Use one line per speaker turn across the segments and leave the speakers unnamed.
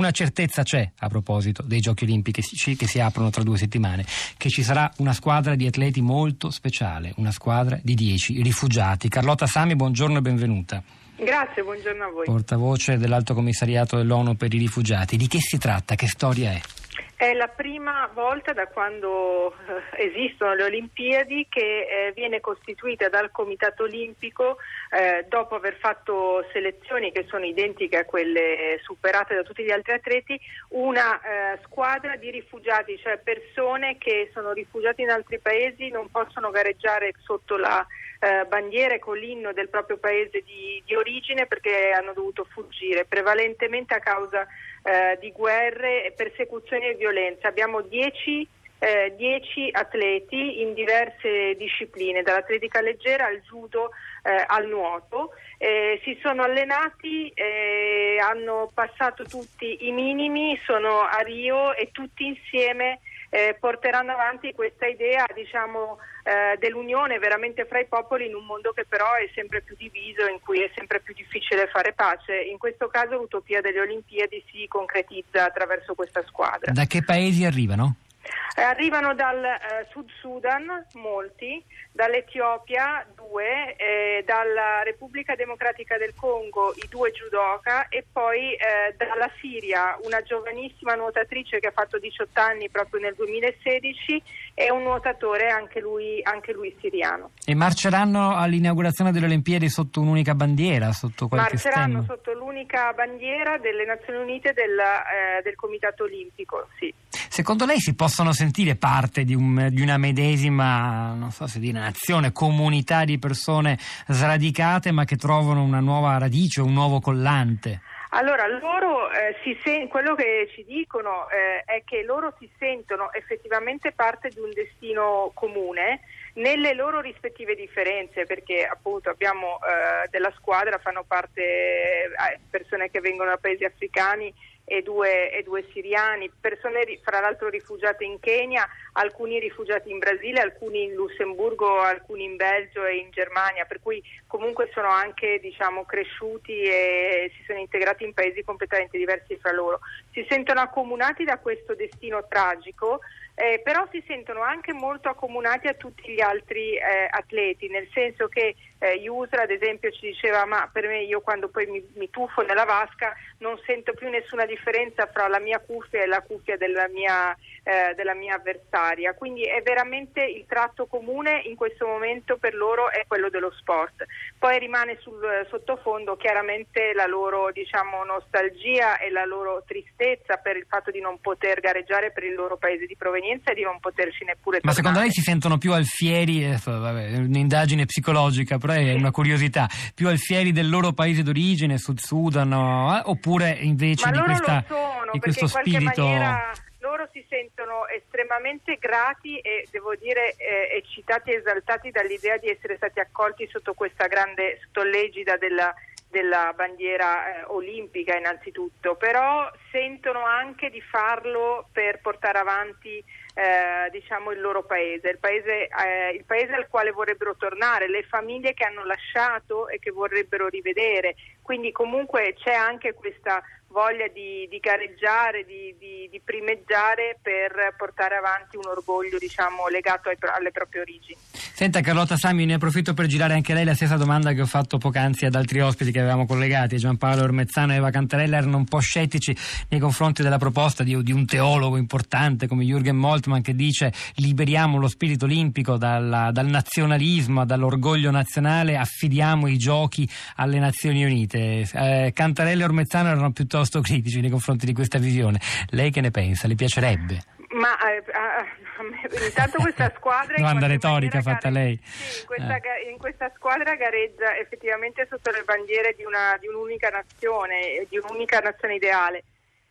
Una certezza c'è a proposito dei Giochi Olimpici che si aprono tra due settimane, che ci sarà una squadra di atleti molto speciale, una squadra di dieci rifugiati. Carlotta Sami, buongiorno e benvenuta.
Grazie, buongiorno a voi.
Portavoce dell'Alto Commissariato dell'ONU per i rifugiati. Di che si tratta? Che storia è?
È la prima volta da quando eh, esistono le Olimpiadi che eh, viene costituita dal Comitato Olimpico eh, dopo aver fatto selezioni che sono identiche a quelle superate da tutti gli altri atleti, una eh, squadra di rifugiati, cioè persone che sono rifugiati in altri paesi, non possono gareggiare sotto la eh, bandiere con l'inno del proprio paese di, di, origine perché hanno dovuto fuggire, prevalentemente a causa eh, di guerre, persecuzioni e violenze. Abbiamo 10 eh, atleti in diverse discipline, dall'atletica leggera al judo eh, al nuoto. Eh, si sono allenati, hanno passato tutti i minimi, sono a Rio e tutti insieme eh, porteranno avanti questa idea diciamo, eh, dell'unione veramente fra i popoli in un mondo che però è sempre più diviso, in cui è sempre più difficile fare pace. In questo caso l'utopia delle Olimpiadi si concretizza attraverso questa squadra.
Da che paesi arrivano?
Eh, arrivano dal eh, Sud Sudan molti, dall'Etiopia due, eh, dalla Repubblica Democratica del Congo i due judoka e poi eh, dalla Siria una giovanissima nuotatrice che ha fatto 18 anni proprio nel 2016 e un nuotatore anche lui, anche lui siriano.
E marceranno all'inaugurazione delle Olimpiadi sotto un'unica bandiera? Sotto
marceranno stemma. sotto l'unica bandiera delle Nazioni Unite del, eh, del Comitato Olimpico, sì.
Secondo lei si possono sentire parte di, un, di una medesima, non so se dire nazione, comunità di persone sradicate ma che trovano una nuova radice, un nuovo collante?
Allora, loro, eh, sen- quello che ci dicono eh, è che loro si sentono effettivamente parte di un destino comune nelle loro rispettive differenze, perché appunto abbiamo eh, della squadra, fanno parte eh, persone che vengono da paesi africani e due, e due siriani, persone fra l'altro rifugiate in Kenya, alcuni rifugiati in Brasile, alcuni in Lussemburgo, alcuni in Belgio e in Germania, per cui comunque sono anche diciamo, cresciuti e si sono integrati in paesi completamente diversi fra loro. Si sentono accomunati da questo destino tragico eh, però si sentono anche molto accomunati a tutti gli altri eh, atleti, nel senso che eh, Yusra ad esempio ci diceva ma per me io quando poi mi, mi, tuffo nella vasca non sento più nessuna differenza fra la mia cuffia e la cuffia della mia, eh, della mia avversaria, quindi è veramente il tratto comune in questo momento per loro è quello dello sport. Poi rimane sul sottofondo chiaramente la loro diciamo, nostalgia e la loro tristezza per il fatto di non poter gareggiare per il loro paese di provenienza esperienza di non poterci neppure
Ma
tornare.
secondo lei si sentono più alfieri, eh, vabbè, un'indagine psicologica, però è una curiosità, più alfieri del loro paese d'origine, Sud Sudan, eh? oppure invece
Ma
di, questa,
sono,
di questo spirito...
Maniera loro si sentono estremamente grati e devo dire eh, eccitati e esaltati dall'idea di essere stati accolti sotto questa grande, sotto l'egida della, della bandiera eh, olimpica innanzitutto, però sentono anche di farlo per portare avanti eh, diciamo il loro paese, il paese, eh, il paese al quale vorrebbero tornare, le famiglie che hanno lasciato e che vorrebbero rivedere, quindi comunque c'è anche questa voglia di, di gareggiare, di, di, di, primeggiare per portare avanti un orgoglio diciamo, legato ai, alle proprie origini.
Senta Carlotta Sami, ne approfitto per girare anche lei la stessa domanda che ho fatto poc'anzi ad altri ospiti che avevamo collegati, Giampaolo Ormezzano e Eva Cantarella erano un po' scettici nei confronti della proposta di, un teologo importante come Jürgen Moltmann che dice liberiamo lo spirito olimpico dalla, dal nazionalismo, dall'orgoglio nazionale, affidiamo i giochi alle Nazioni Unite. Eh, Cantarella e Ormezzano erano piuttosto piuttosto critici nei confronti di questa visione. Lei che ne pensa? Le piacerebbe?
Ma eh, eh, intanto questa squadra
domanda retorica fatta
gare...
lei
sì, in, questa, eh. in, questa, squadra gareggia effettivamente sotto le bandiere di, una, di un'unica nazione di un'unica nazione ideale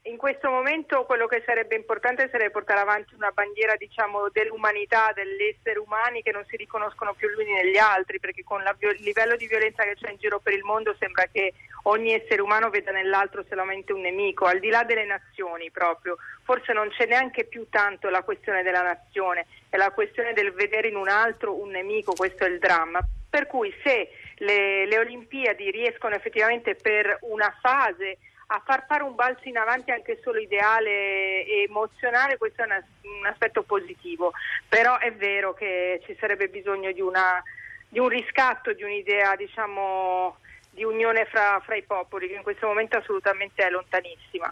in questo momento quello che sarebbe importante sarebbe portare avanti una bandiera diciamo, dell'umanità, degli esseri umani che non si riconoscono più gli uni negli altri, perché con il livello di violenza che c'è in giro per il mondo sembra che ogni essere umano veda nell'altro solamente un nemico, al di là delle nazioni proprio. Forse non c'è neanche più tanto la questione della nazione, è la questione del vedere in un altro un nemico, questo è il dramma. Per cui se le, le Olimpiadi riescono effettivamente per una fase a far fare un balzo in avanti anche solo ideale e emozionale, questo è una, un aspetto positivo, però è vero che ci sarebbe bisogno di, una, di un riscatto, di un'idea diciamo, di unione fra, fra i popoli che in questo momento assolutamente è lontanissima.